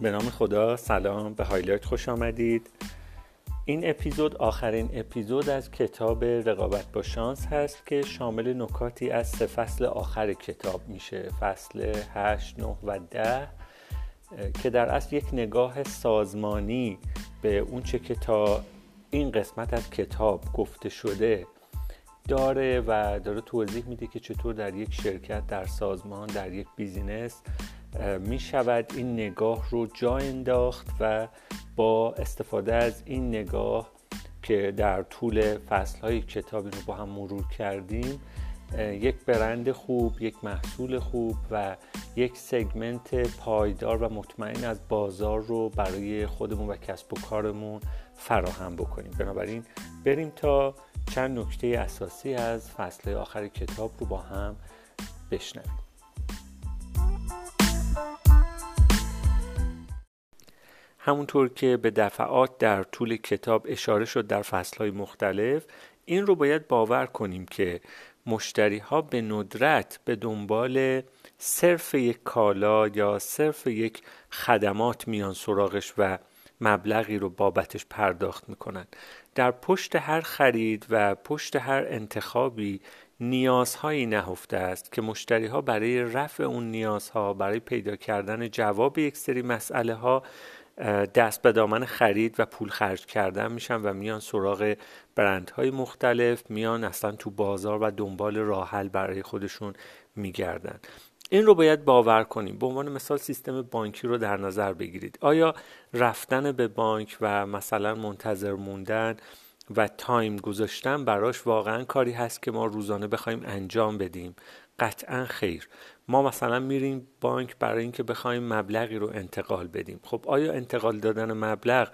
به نام خدا سلام به Highlight خوش آمدید. این اپیزود آخرین اپیزود از کتاب رقابت با شانس هست که شامل نکاتی از سه فصل آخر کتاب میشه. فصل 8, 9 و 10 که در اصل یک نگاه سازمانی به اونچه که تا این قسمت از کتاب گفته شده داره و داره توضیح میده که چطور در یک شرکت در سازمان در یک business می شود این نگاه رو جا انداخت و با استفاده از این نگاه که در طول فصل های کتابی رو با هم مرور کردیم یک برند خوب یک محصول خوب و یک سگمنت پایدار و مطمئن از بازار رو برای خودمون و کسب و کارمون فراهم بکنیم. بنابراین بریم تا چند نکته اساسی از فصل آخر کتاب رو با هم بشنویم. همونطور که به دفعات در طول کتاب اشاره شد در فصلهای مختلف این رو باید باور کنیم که مشتری ها به ندرت به دنبال صرف یک کالا یا صرف یک خدمات میان سراغش و مبلغی رو بابتش پرداخت می‌کنن. در پشت هر خرید و پشت هر انتخابی نیازهایی نهفته است که مشتری ها برای رفع اون نیازها برای پیدا کردن جواب یک سری مسئله ها دست به دامن خرید و پول خرج کردن میشن و میان سراغ برندهای مختلف میان اصلا تو بازار و دنبال راحل برای خودشون میگردن. این رو باید باور کنیم. به عنوان مثال سیستم بانکی رو در نظر بگیرید. آیا رفتن به بانک و مثلا منتظر موندن و تایم گذاشتن براش واقعا کاری هست که ما روزانه بخوایم انجام بدیم؟ قطعا خیر. ما مثلا میریم بانک برای اینکه بخوایم مبلغی رو انتقال بدیم. خب آیا انتقال دادن مبلغ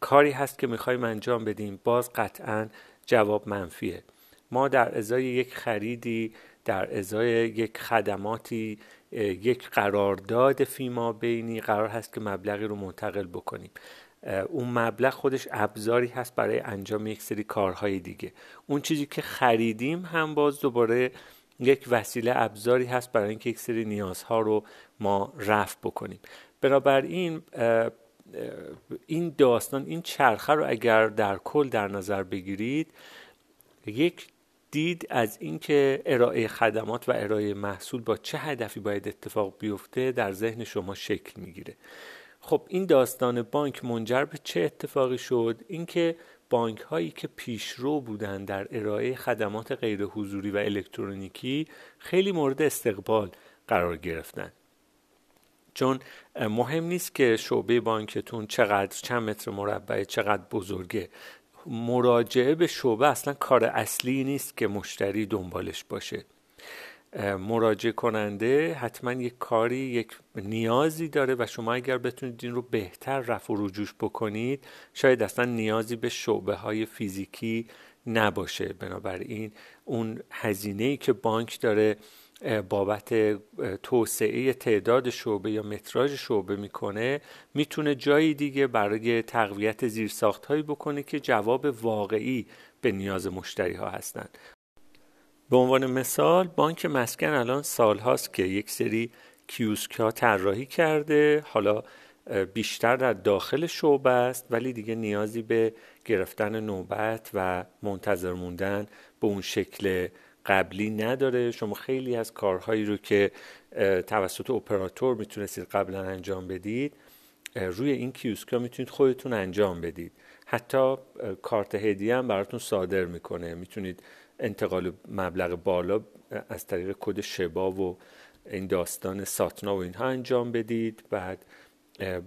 کاری هست که می‌خوایم انجام بدیم؟ باز قطعا جواب منفیه. ما در ازای یک خریدی در ازای یک خدماتی یک قرارداد فیما بینی قرار هست که مبلغی رو منتقل بکنیم. اون مبلغ خودش ابزاری هست برای انجام یک سری کارهای دیگه. اون چیزی که خریدیم هم باز دوباره یک وسیله ابزاری هست برای اینکه یک سری نیازها رو ما رفع بکنیم. بنابراین این داستان این چرخه رو اگر در کل در نظر بگیرید یک دید از اینکه ارائه خدمات و ارائه محصول با چه هدفی باید اتفاق بیفته در ذهن شما شکل می‌گیره. خب این داستان بانک منجر به چه اتفاقی شد؟ اینکه بانک هایی که پیشرو بودند در ارائه خدمات غیر حضوری و الکترونیکی خیلی مورد استقبال قرار گرفتن. چون مهم نیست که شعبه بانکتون چقدر چند متر مربع چقدر بزرگه. مراجعه به شعبه اصلا کار اصلی نیست که مشتری دنبالش باشه. مراجعه کننده حتما یک کاری یک نیازی داره و شما اگر بتونید این رو بهتر رفع و رجوش بکنید شاید اصلا نیازی به شعبه های فیزیکی نباشه. بنابراین اون هزینه ای که بانک داره بابت توسعه تعداد شعبه یا متراژ شعبه می‌کنه می‌تونه جایی دیگه برای تقویت زیرساخت هایی بکنه که جواب واقعی به نیاز مشتری ها هستند به عنوان مثال بانک مسکن الان سال هاست که یک سری کیوسک ها طراحی کرده. حالا بیشتر در داخل شعبه است ولی دیگه نیازی به گرفتن نوبت و منتظر موندن به اون شکل قبلی نداره. شما خیلی از کارهایی رو که توسط اپراتور می‌تونستید قبلا انجام بدید روی این کیوسکا می‌تونید خودتون انجام بدید. حتی کارت هدیه هم براتون صادر می‌کنه. می‌تونید انتقال مبلغ بالا از طریق کد شبا و این داستان ساتنا و اینها انجام بدید. بعد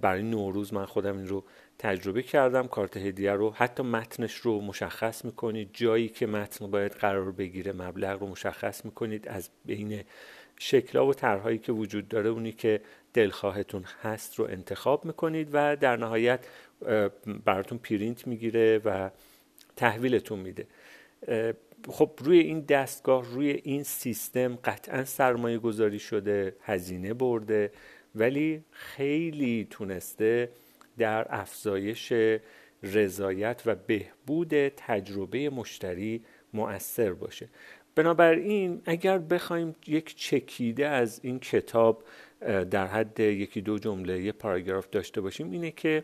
برای نوروز من خودم این رو تجربه کردم. کارت هدیه رو حتی متنش رو مشخص می‌کنید. جایی که متن باید قرار بگیره مبلغ رو مشخص می‌کنید. از بین شکلا و طرحهایی که وجود داره اونی که دلخواهتون هست رو انتخاب می‌کنید و در نهایت براتون پرینت می‌گیره و تحویلتون میده. خب روی این دستگاه روی این سیستم قطعا سرمایه گذاری شده هزینه برده ولی خیلی تونسته در افزایش رضایت و بهبود تجربه مشتری مؤثر باشه. بنابراین اگر بخوایم یک چکیده از این کتاب در حد یکی دو جمله یه پاراگراف داشته باشیم اینه که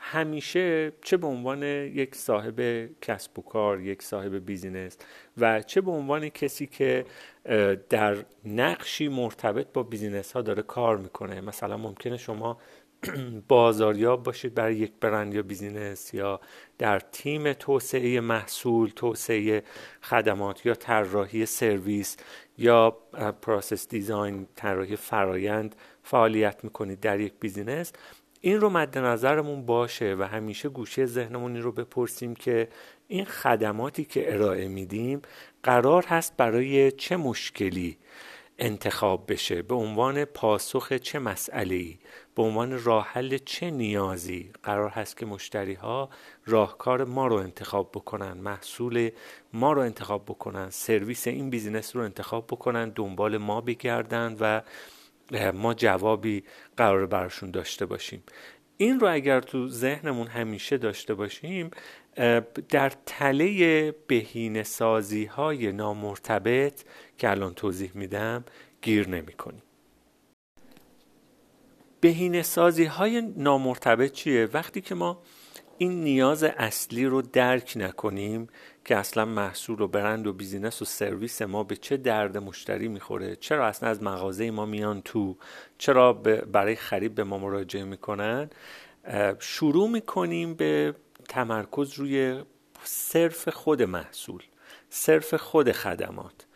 همیشه چه به عنوان یک صاحب کسب و کار یک صاحب business و چه به عنوان کسی که در نقشی مرتبط با business ها داره کار می‌کنه. مثلا ممکنه شما بازاریاب باشید برای یک برند یا business یا در تیم توسعه محصول توسعه خدمات یا طراحی سرویس یا process design طراحی فرایند فعالیت می‌کنید در یک business. این رو مد نظرمون باشه و همیشه گوشه ذهنمون این رو بپرسیم که این خدماتی که ارائه میدیم قرار هست برای چه مشکلی انتخاب بشه؟ به عنوان پاسخ چه مسئله به عنوان راه حل چه نیازی قرار هست که مشتری ها راهکار ما رو انتخاب بکنن محصول ما رو انتخاب بکنن سرویس این بیزینس رو انتخاب بکنن دنبال ما بگردن و ما جوابی قرار براشون داشته باشیم این رو اگر تو ذهنمون همیشه داشته باشیم در تله بهینه سازی های نامرتبط که الان توضیح میدم گیر نمی کنیم بهینه سازی های نامرتبط چیه؟ وقتی که ما این نیاز اصلی رو درک نکنیم که اصلا محصول و برند و بیزینس و سرویس ما به چه درد مشتری می‌خوره؟ چرا اصلا از مغازه ما میان تو؟ چرا برای خرید به ما مراجعه می‌کنن؟ شروع می‌کنیم به تمرکز روی صرف خود محصول صرف خود خدمات.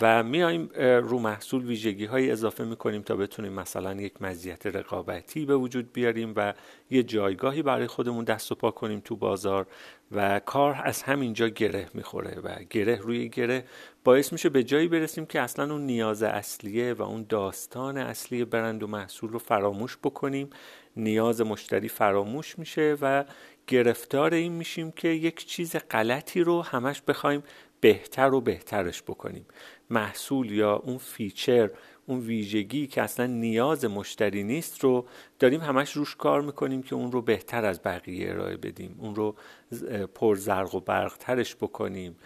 و میایم رو محصول ویژگی های اضافه می‌کنیم تا بتونیم مثلا یک مزیت رقابتی به وجود بیاریم و یه جایگاهی برای خودمون دست و پا کنیم تو بازار و کار از همینجا گره می‌خوره و گره روی گره باعث میشه به جایی برسیم که اصلا اون نیاز اصلیه و اون داستان اصلی برند و محصول رو فراموش بکنیم. نیاز مشتری فراموش میشه و گرفتار این میشیم که یک چیز غلطی رو همش بخوایم بهتر و بهترش بکنیم. محصول یا اون فیچر اون ویژگی که اصلا نیاز مشتری نیست رو داریم همش روش کار می‌کنیم که اون رو بهتر از بقیه ارائه بدیم. اون رو پر زرق و برق ترش بکنیم.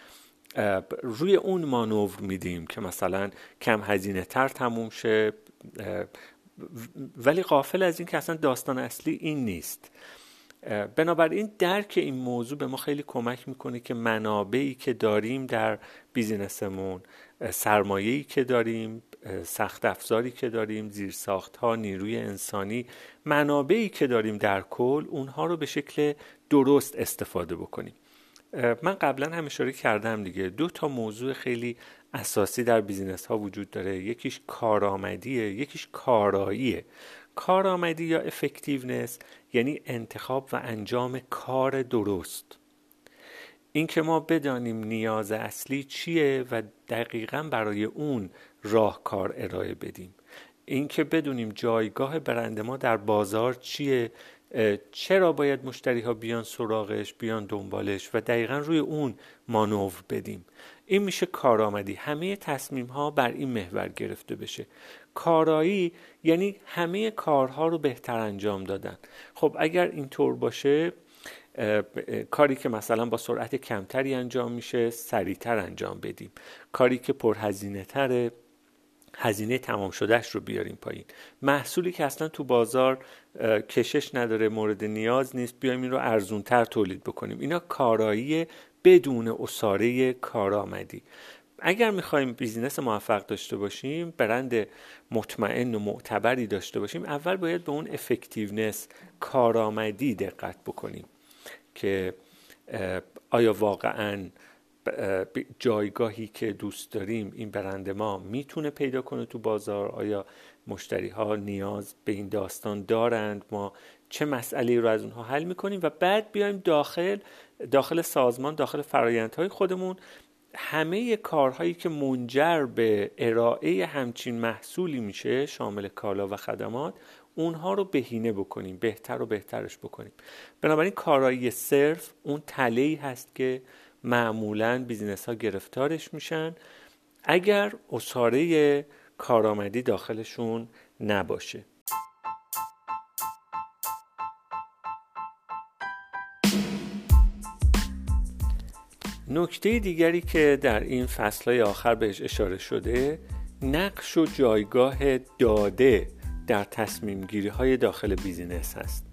روی اون مانور میدیم که مثلا کم هزینه تر تموم شه. ولی قافل از این که اصلا داستان اصلی این نیست. بنابراین درک این موضوع به ما خیلی کمک می‌کنه که منابعی که داریم در بیزینسمون سرمایه‌ای که داریم سخت افزاری که داریم زیرساخت ها نیروی انسانی منابعی که داریم در کل اونها رو به شکل درست استفاده بکنیم. من قبلا هم اشاره کردم دیگه. دو تا موضوع خیلی اساسی در بیزینس ها وجود داره. یکیش کارآمدیه یکیش کاراییه. کارآمدی یا افکتیونس یعنی انتخاب و انجام کار درست. اینکه ما بدانیم نیاز اصلی چیه و دقیقا برای اون راهکار ارائه بدیم. اینکه بدونیم جایگاه برند ما در بازار چیه چرا باید مشتری ها بیان سراغش بیان دنبالش و دقیقا روی اون مانور بدیم. این میشه کارآمدی. همه تصمیم ها بر این محور گرفته بشه. کارایی یعنی همه کارها رو بهتر انجام دادن. خب اگر اینطور باشه کاری که مثلا با سرعت کمتری انجام میشه سریعتر انجام بدیم. کاری که پرهزینه تره هزینه تمام شدهش رو بیاریم پایین. محصولی که اصلا تو بازار کشش نداره مورد نیاز نیست بیایم این رو ارزونتر تولید بکنیم. اینا کارایی بدون عصاره کارآمدی. اگر می‌خوایم business موفق داشته باشیم برند مطمئن و معتبری داشته باشیم اول باید به اون effectiveness کارآمدی دقت بکنیم که آیا واقعا جایگاهی که دوست داریم این برند ما می‌تونه پیدا کنه تو بازار؟ آیا مشتری ها نیاز به این داستان دارند؟ ما چه مسئله رو از اونها حل می‌کنیم و بعد بیایم داخل داخل سازمان داخل فرایندهای خودمون همه کارهایی که منجر به ارائه همچین محصولی میشه شامل کالا و خدمات اونها رو بهینه بکنیم بهتر و بهترش بکنیم. بنابراین کارایی صرف اون تله هست که معمولا بیزینس ها گرفتارش میشن. اگر اصاره کارآمدی داخلشون نباشه. نکته دیگری که در این فصلهای آخر بهش اشاره شده نقش و جایگاه داده در تصمیم گیری های داخل business هست.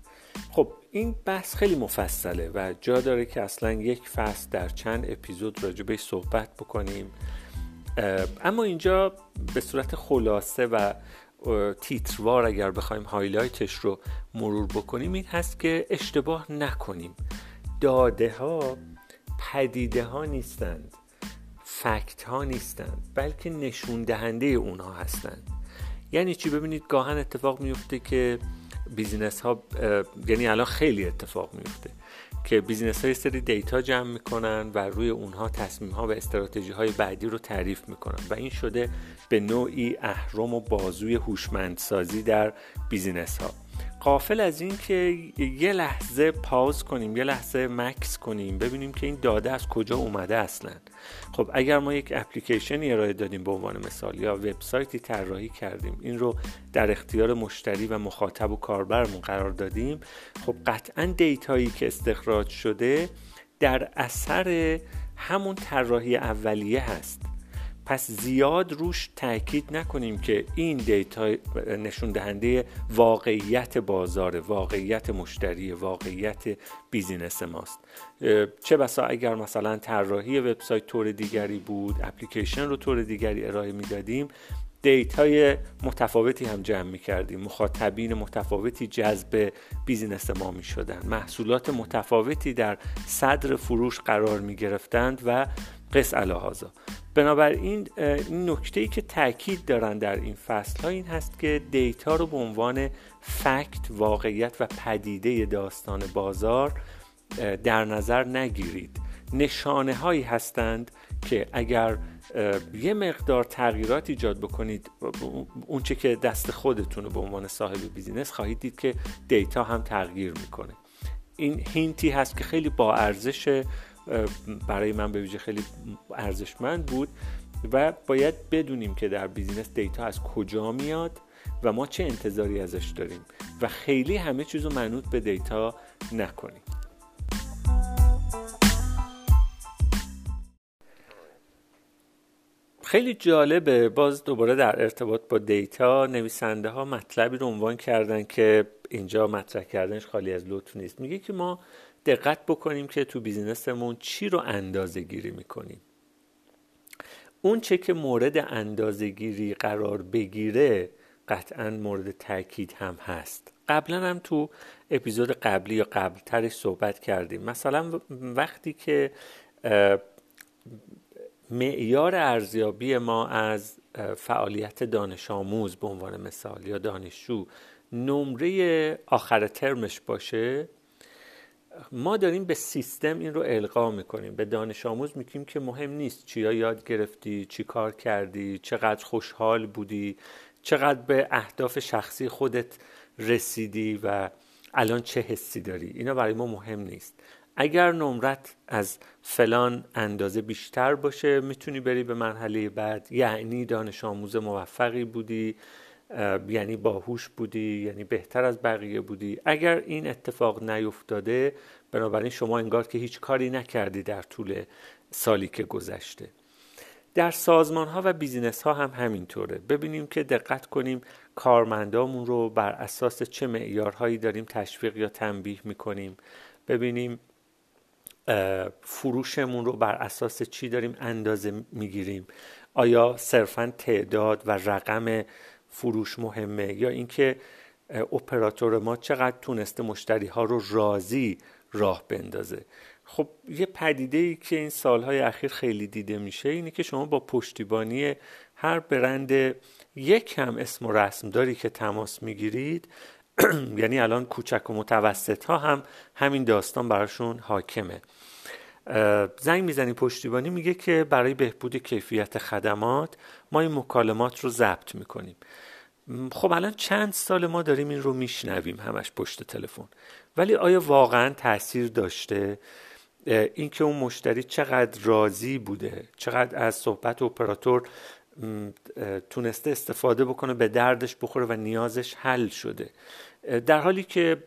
خب این بحث خیلی مفصله و جا داره که اصلا یک فصل در چند اپیزود راجع بهش صحبت بکنیم. اما اینجا به صورت خلاصه و تیتروار اگر بخوایم highlight ش رو مرور بکنیم این هست که اشتباه نکنیم. داده ها پدیده ها نیستند fact ها نیستند بلکه نشون دهنده اونها هستند. یعنی چی؟ ببینید گاهاً اتفاق میفته که business ها یعنی الان خیلی اتفاق میفته که business ها یه سری data جمع می‌کنن و روی اونها تصمیم ها و استراتژی های بعدی رو تعریف می‌کنن و این شده به نوعی اهرم و بازوی هوشمندسازی در business ها غافل از این که یه لحظه pause کنیم یه لحظه مکث کنیم ببینیم که این داده از کجا اومده اصلا. خب اگر ما یک اپلیکیشنی ارائه دادیم به عنوان مثال یا وبسایتی طراحی کردیم این رو در اختیار مشتری و مخاطب و کاربرمون قرار دادیم خب قطعا دیتایی که استخراج شده در اثر همون طراحی اولیه هست. پس زیاد روش تاکید نکنیم که این دیتا نشون دهنده واقعیت بازار واقعیت مشتری واقعیت business ماست. چه بسا اگر مثلا طراحی وبسایت طور دیگری بود اپلیکیشن رو طور دیگری ارائه می‌دادیم data ی متفاوتی هم جمع می کردیم مخاطبین متفاوتی جذب business ما می شدن محصولات متفاوتی در صدر فروش قرار می گرفتند و قس علی هذا بنابراین این نکته ای که تاکید دارن در این فصل ها این هست که data رو به عنوان fact واقعیت و پدیده داستان بازار در نظر نگیرید. نشانه هایی هستند که اگر یه مقدار تغییرات ایجاد بکنید اونچه که دست خودتونه به عنوان صاحب business خواهید دید که data هم تغییر می‌کنه. این hint ی هست که خیلی با ارزش برای من به ویژه خیلی ارزشمند بود و باید بدونیم که در business data از کجا میاد و ما چه انتظاری ازش داریم و خیلی همه چیز رو منوط به دیتا نکنیم. خیلی جالبه. باز دوباره در ارتباط با دیتا نویسنده ها مطلبی رو عنوان کردن که اینجا مطرح کردنش خالی از لطف نیست. میگه که ما دقت بکنیم که تو بیزینسمون چی رو اندازه گیری می‌کنیم. اون چه که مورد اندازه گیری قرار بگیره قطعا مورد تاکید هم هست. قبلا هم تو اپیزود قبلی یا قبلترش صحبت کردیم. مثلا وقتی که معیار ارزیابی ما از فعالیت دانش آموز به عنوان مثال یا دانشجو نمره آخر ترمش باشه ما داریم به سیستم این رو القا می‌کنیم. به دانش آموز میگیم که مهم نیست چیا یاد گرفتی چی کار کردی چقدر خوشحال بودی چقدر به اهداف شخصی خودت رسیدی و الان چه حسی داری. اینا برای ما مهم نیست. اگر نمرت از فلان اندازه بیشتر باشه می‌تونی بری به مرحله بعد. یعنی دانش آموز موفقی بودی یعنی باهوش بودی یعنی بهتر از بقیه بودی. اگر این اتفاق نیفتاده بنابراین شما انگار که هیچ کاری نکردی در طول سالی که گذشته. در سازمان ها و بیزینس ها هم همینطوره. ببینیم که دقت کنیم کارمندامون رو بر اساس چه معیارهایی داریم تشویق یا تنبیه می‌کنیم. ببینیم فروشمون رو بر اساس چی داریم اندازه می‌گیریم؟ آیا صرفا تعداد و رقم فروش مهمه؟ یا اینکه اپراتور ما چقدر تونسته مشتری ها رو راضی راه بندازه؟ خب یه پدیده ای که این سالهای اخیر خیلی دیده میشه اینه که شما با پشتیبانی هر برند یک هم اسم و رسم داری که تماس می‌گیرید یعنی الان کوچک و متوسط ها هم همین داستان براشون حاکمه. زنگ می‌زنی پشتیبانی میگه که برای بهبود کیفیت خدمات ما این مکالمات رو ضبط می‌کنیم. خب الان چند سال ما داریم این رو میشنویم همش پشت تلفن. ولی آیا واقعا تاثیر داشته؟ اینکه اون مشتری چقدر راضی بوده چقدر از صحبت اپراتور تونسته استفاده بکنه به دردش بخوره و نیازش حل شده. در حالی که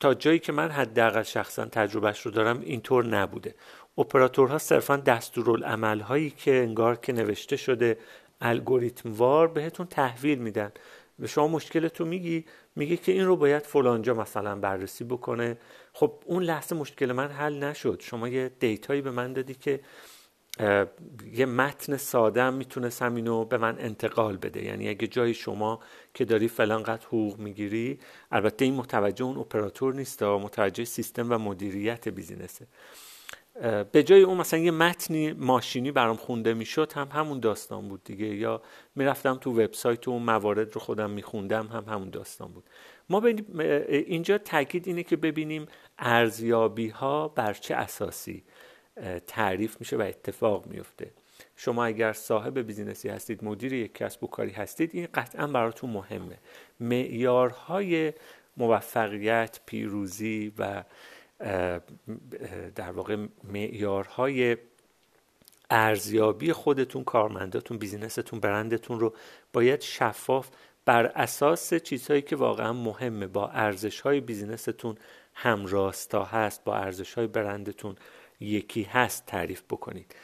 تا جایی که من حداقل شخصا تجربهش رو دارم اینطور نبوده. اپراتورها صرفا دستورالعمل هایی که انگار که نوشته شده الگوریتم وار بهتون تحویل میدن. به شما مشکلتو میگی؟ میگه که این رو باید فلانجا مثلا بررسی بکنه. خب اون لحظه مشکل من حل نشد. شما یه دیتایی به من دادی که یه متن ساده هم می‌تونست همینو به من انتقال بده. یعنی اگه جای شما که داری فلان قد حقوق می‌گیری البته این متوجه اون اپراتور نیست متوجه سیستم و مدیریت بیزینسه. به جای اون مثلا یه متنی ماشینی برام خونده می‌شد هم همون داستان بود دیگه. یا می‌رفتم تو وبسایت و اون موارد رو خودم میخوندم هم همون داستان بود. ما اینجا تاکید اینه که ببینیم ارزیابی ها بر چه اساسی. تعریف میشه و اتفاق میفته. شما اگر صاحب بیزینسی هستید مدیر یک کسب و کاری هستید این قطعا براتون مهمه. معیارهای موفقیت پیروزی و در واقع معیارهای ارزیابی خودتون کارمنداتون بیزینستون برندتون رو باید شفاف بر اساس چیزهایی که واقعا مهمه. با ارزش های بیزینستون همراستا هست با ارزش های برندتون یکی هست تعریف بکنید.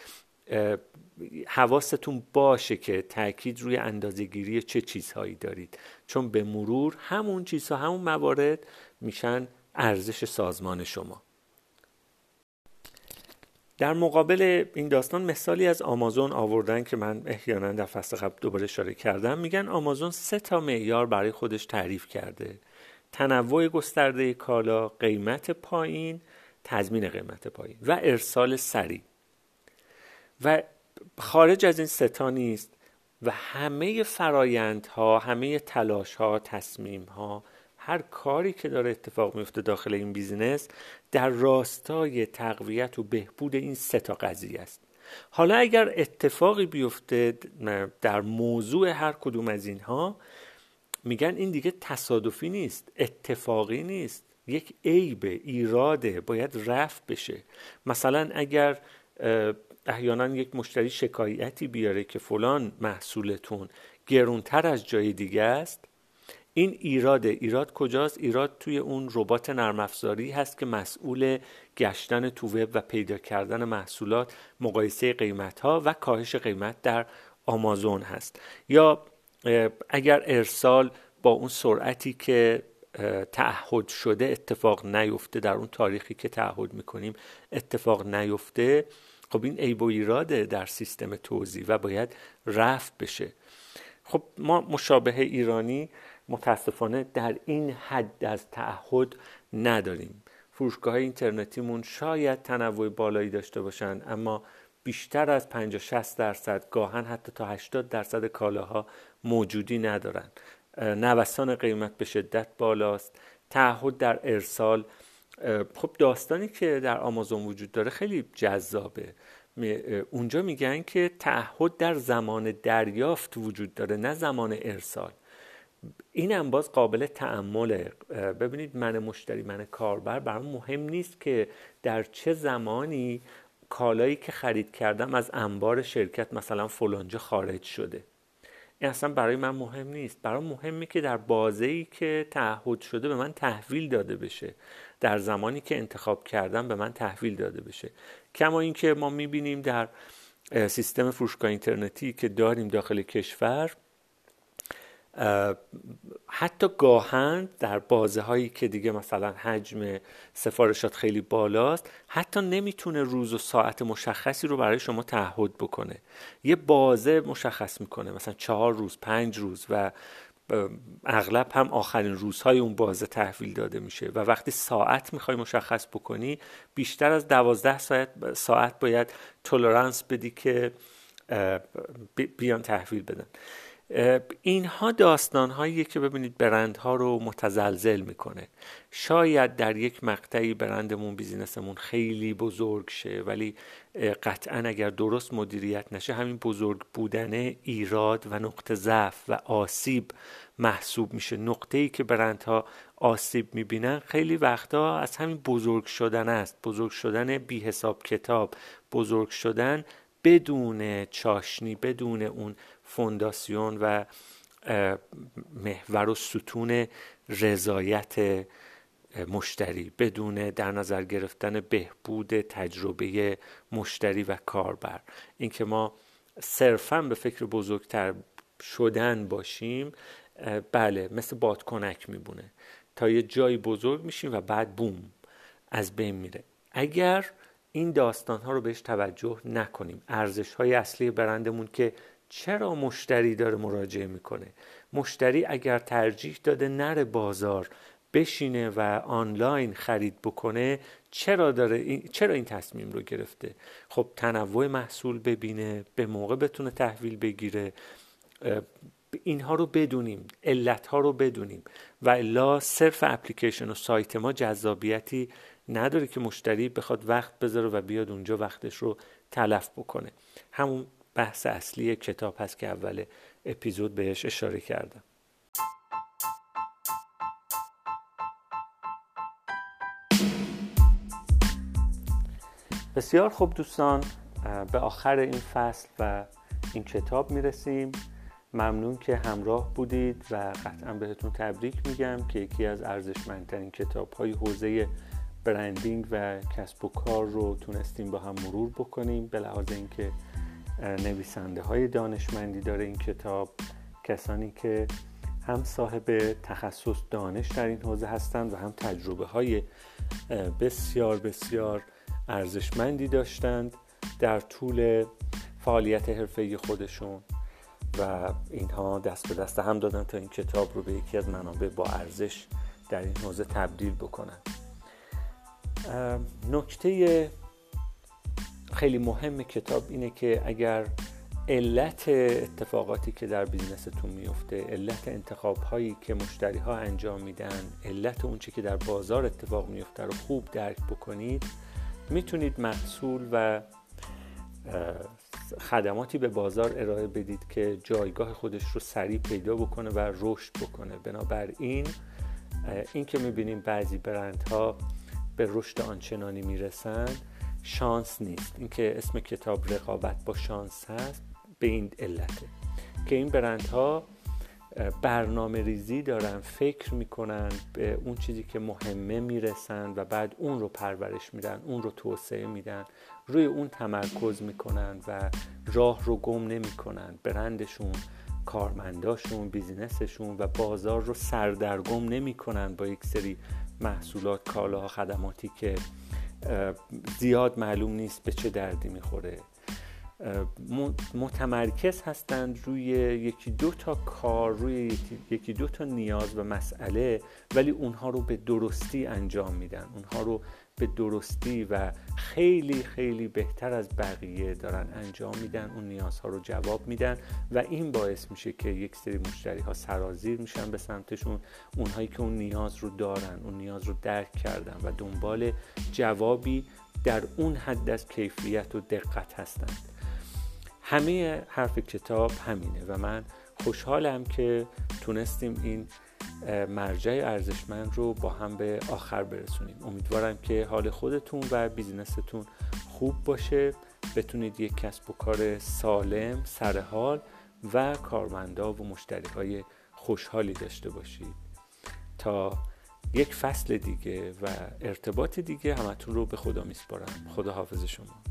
حواستون باشه که تاکید روی اندازهگیری چه چیزهایی دارید. چون به مرور همون چیزها همون موارد میشن ارزش سازمان شما. در مقابل این داستان مثالی از آمازون آوردن که من احیانا در فصل قبل دوباره اشاره کردم. میگن آمازون سه تا معیار برای خودش تعریف کرده. تنوع گسترده کالا قیمت پایین تضمین قیمت پایین و ارسال سریع. و خارج از این ستا نیست و همه فرایندها همه تلاشها تصمیمها هر کاری که داره اتفاق میفته داخل این بیزینس در راستای تقویت و بهبود این سه تا قضیه است. حالا اگر اتفاقی بیفته در موضوع هر کدوم از اینها میگن این دیگه تصادفی نیست اتفاقی نیست. یک عیب ایراده باید رفت بشه. مثلا اگر احیانا یک مشتری شکایتی بیاره که فلان محصولتون گرونتر از جای دیگه است این ایراده ایراد کجاست؟ ایراد توی اون ربات نرم افزاری هست که مسئول گشتن تو وب و پیدا کردن محصولات مقایسه قیمت ها و کاهش قیمت در آمازون هست. یا اگر ارسال با اون سرعتی که تعهد شده اتفاق نیفته در اون تاریخی که تعهد می‌کنیم اتفاق نیفته. خب این عیب و ایراده در سیستم توزیع و باید رفت بشه. خب ما مشابه ایرانی متاسفانه در این حد از تعهد نداریم. فروشگاه اینترنتیمون شاید تنوع بالایی داشته باشند اما بیشتر از 50 60 درصد گاهن حتی تا 80 درصد کالاها موجودی ندارن. نوسان قیمت به شدت بالاست. تعهد در ارسال خب داستانی که در آمازون وجود داره خیلی جذابه. اونجا میگن که تعهد در زمان دریافت وجود داره نه زمان ارسال. این هم باز قابل تعمله ببینید من مشتری من کاربر برام مهم نیست که در چه زمانی کالایی که خرید کردم از انبار شرکت مثلا فلانجا خارج شده. این اصلا برای من مهم نیست. برای مهمه که در بازه ای که تعهد شده به من تحویل داده بشه. در زمانی که انتخاب کردم به من تحویل داده بشه. کما اینکه ما می‌بینیم در سیستم فروشگاه اینترنتی که داریم داخل کشور حتی گاهن در بازه هایی که دیگه مثلا حجم سفارشات خیلی بالاست حتی نمی‌تونه روز و ساعت مشخصی رو برای شما تعهد بکنه. یه بازه مشخص می‌کنه مثلا چهار روز پنج روز و اغلب هم آخرین روزهای اون بازه تحویل داده میشه و وقتی ساعت می‌خوای مشخص بکنی بیشتر از دوازده ساعت, ساعت باید تولرانس بدی که بیان تحویل بدن. اینها داستان هایی که ببینید برندها رو متزلزل می‌کنه. شاید در یک مقطعی برندمون بیزینسمون خیلی بزرگ شه ولی قطعا اگر درست مدیریت نشه همین بزرگ بودن ایراد و نقطه ضعف و آسیب محسوب میشه. نقطه ای که برندها آسیب می‌بینن خیلی وقتا از همین بزرگ شدن است. بزرگ شدن بی حساب کتاب بزرگ شدن بدون چاشنی بدون اون فونداسیون و محور و ستون رضایت مشتری بدون در نظر گرفتن بهبود تجربه مشتری و کاربر. اینکه ما صرفا به فکر بزرگتر شدن باشیم بله مثل بادکنک میبونه. تا یه جایی بزرگ میشیم و بعد بوم از بین میره. اگر این داستان ها رو بهش توجه نکنیم. ارزش های اصلی برندمون که چرا مشتری داره مراجعه می‌کنه؟ مشتری اگر ترجیح داده نره بازار بشینه و آنلاین خرید بکنه چرا داره این چرا این تصمیم رو گرفته؟ خب تنوع محصول ببینه به موقع بتونه تحویل بگیره اینها رو بدونیم علت ها رو بدونیم. و الا صرف اپلیکیشن و سایت ما جذابیتی نداره که مشتری بخواد وقت بذاره و بیاد اونجا وقتش رو تلف بکنه. همون بحث اصلی کتاب هست که اول اپیزود بهش اشاره کردم. بسیار خوب دوستان به آخر این فصل و این کتاب می‌رسیم. ممنون که همراه بودید و قطعا بهتون تبریک میگم که یکی از ارزشمندترین کتاب های حوزه برندینگ و کسب و کار رو تونستیم با هم مرور بکنیم به لحاظ اینکه نویسنده های دانشمندی داره این کتاب. کسانی که هم صاحب تخصص دانش در این حوزه هستند و هم تجربه های بسیار بسیار ارزشمندی داشتند در طول فعالیت حرفه خودشون و اینها دست به دست هم دادن تا این کتاب رو به یکی از منابع با ارزش در این حوزه تبدیل بکنن. نکته خیلی مهم کتاب اینه که اگر علت اتفاقاتی که در بیزنستون میفته علت انتخاب هایی که مشتری ها انجام میدن علت اونچه که در بازار اتفاق میفته رو خوب درک بکنید می‌تونید محصول و خدماتی به بازار ارائه بدید که جایگاه خودش رو سریع پیدا بکنه و رشد بکنه. بنابراین این که می‌بینیم بعضی برندها به رشد آنچنانی می‌رسند شانس نیست. اینکه اسم کتاب رقابت با شانس هست به این علته. که این برندها برنامه ریزی دارن فکر می‌کنن به اون چیزی که مهمه می‌رسن و بعد اون رو پرورش میدن اون رو توسعه میدن. روی اون تمرکز می‌کنن و راه رو گم نمی‌کنن. برندشون کارمنداشون بیزینسشون و بازار رو سردرگم نمی‌کنن با یک سری محصولات کالاها خدماتی که زیاد معلوم نیست به چه دردی می‌خوره. متمرکز هستند روی یکی دو تا کار روی یکی دو تا نیاز و مسئله ولی اونها رو به درستی انجام میدن. اونها رو به درستی و خیلی خیلی بهتر از بقیه دارن انجام میدن اون نیازها رو جواب میدن و این باعث میشه که یک سری مشتری ها سرازیر میشن به سمتشون. اونهایی که اون نیاز رو دارن اون نیاز رو درک کردن و دنبال جوابی در اون حد از کیفیت و دقت هستند. همه حرف کتاب همینه و من خوشحالم که تونستیم این مرجع ارزشمند رو با هم به آخر برسونیم. امیدوارم که حال خودتون و بیزینستون خوب باشه. بتونید یک کسب و کار سالم سرحال و کارمندا و مشتری های خوشحالی داشته باشید. تا یک فصل دیگه و ارتباط دیگه همتون رو به خدا میسپارم. خدا حافظ شما.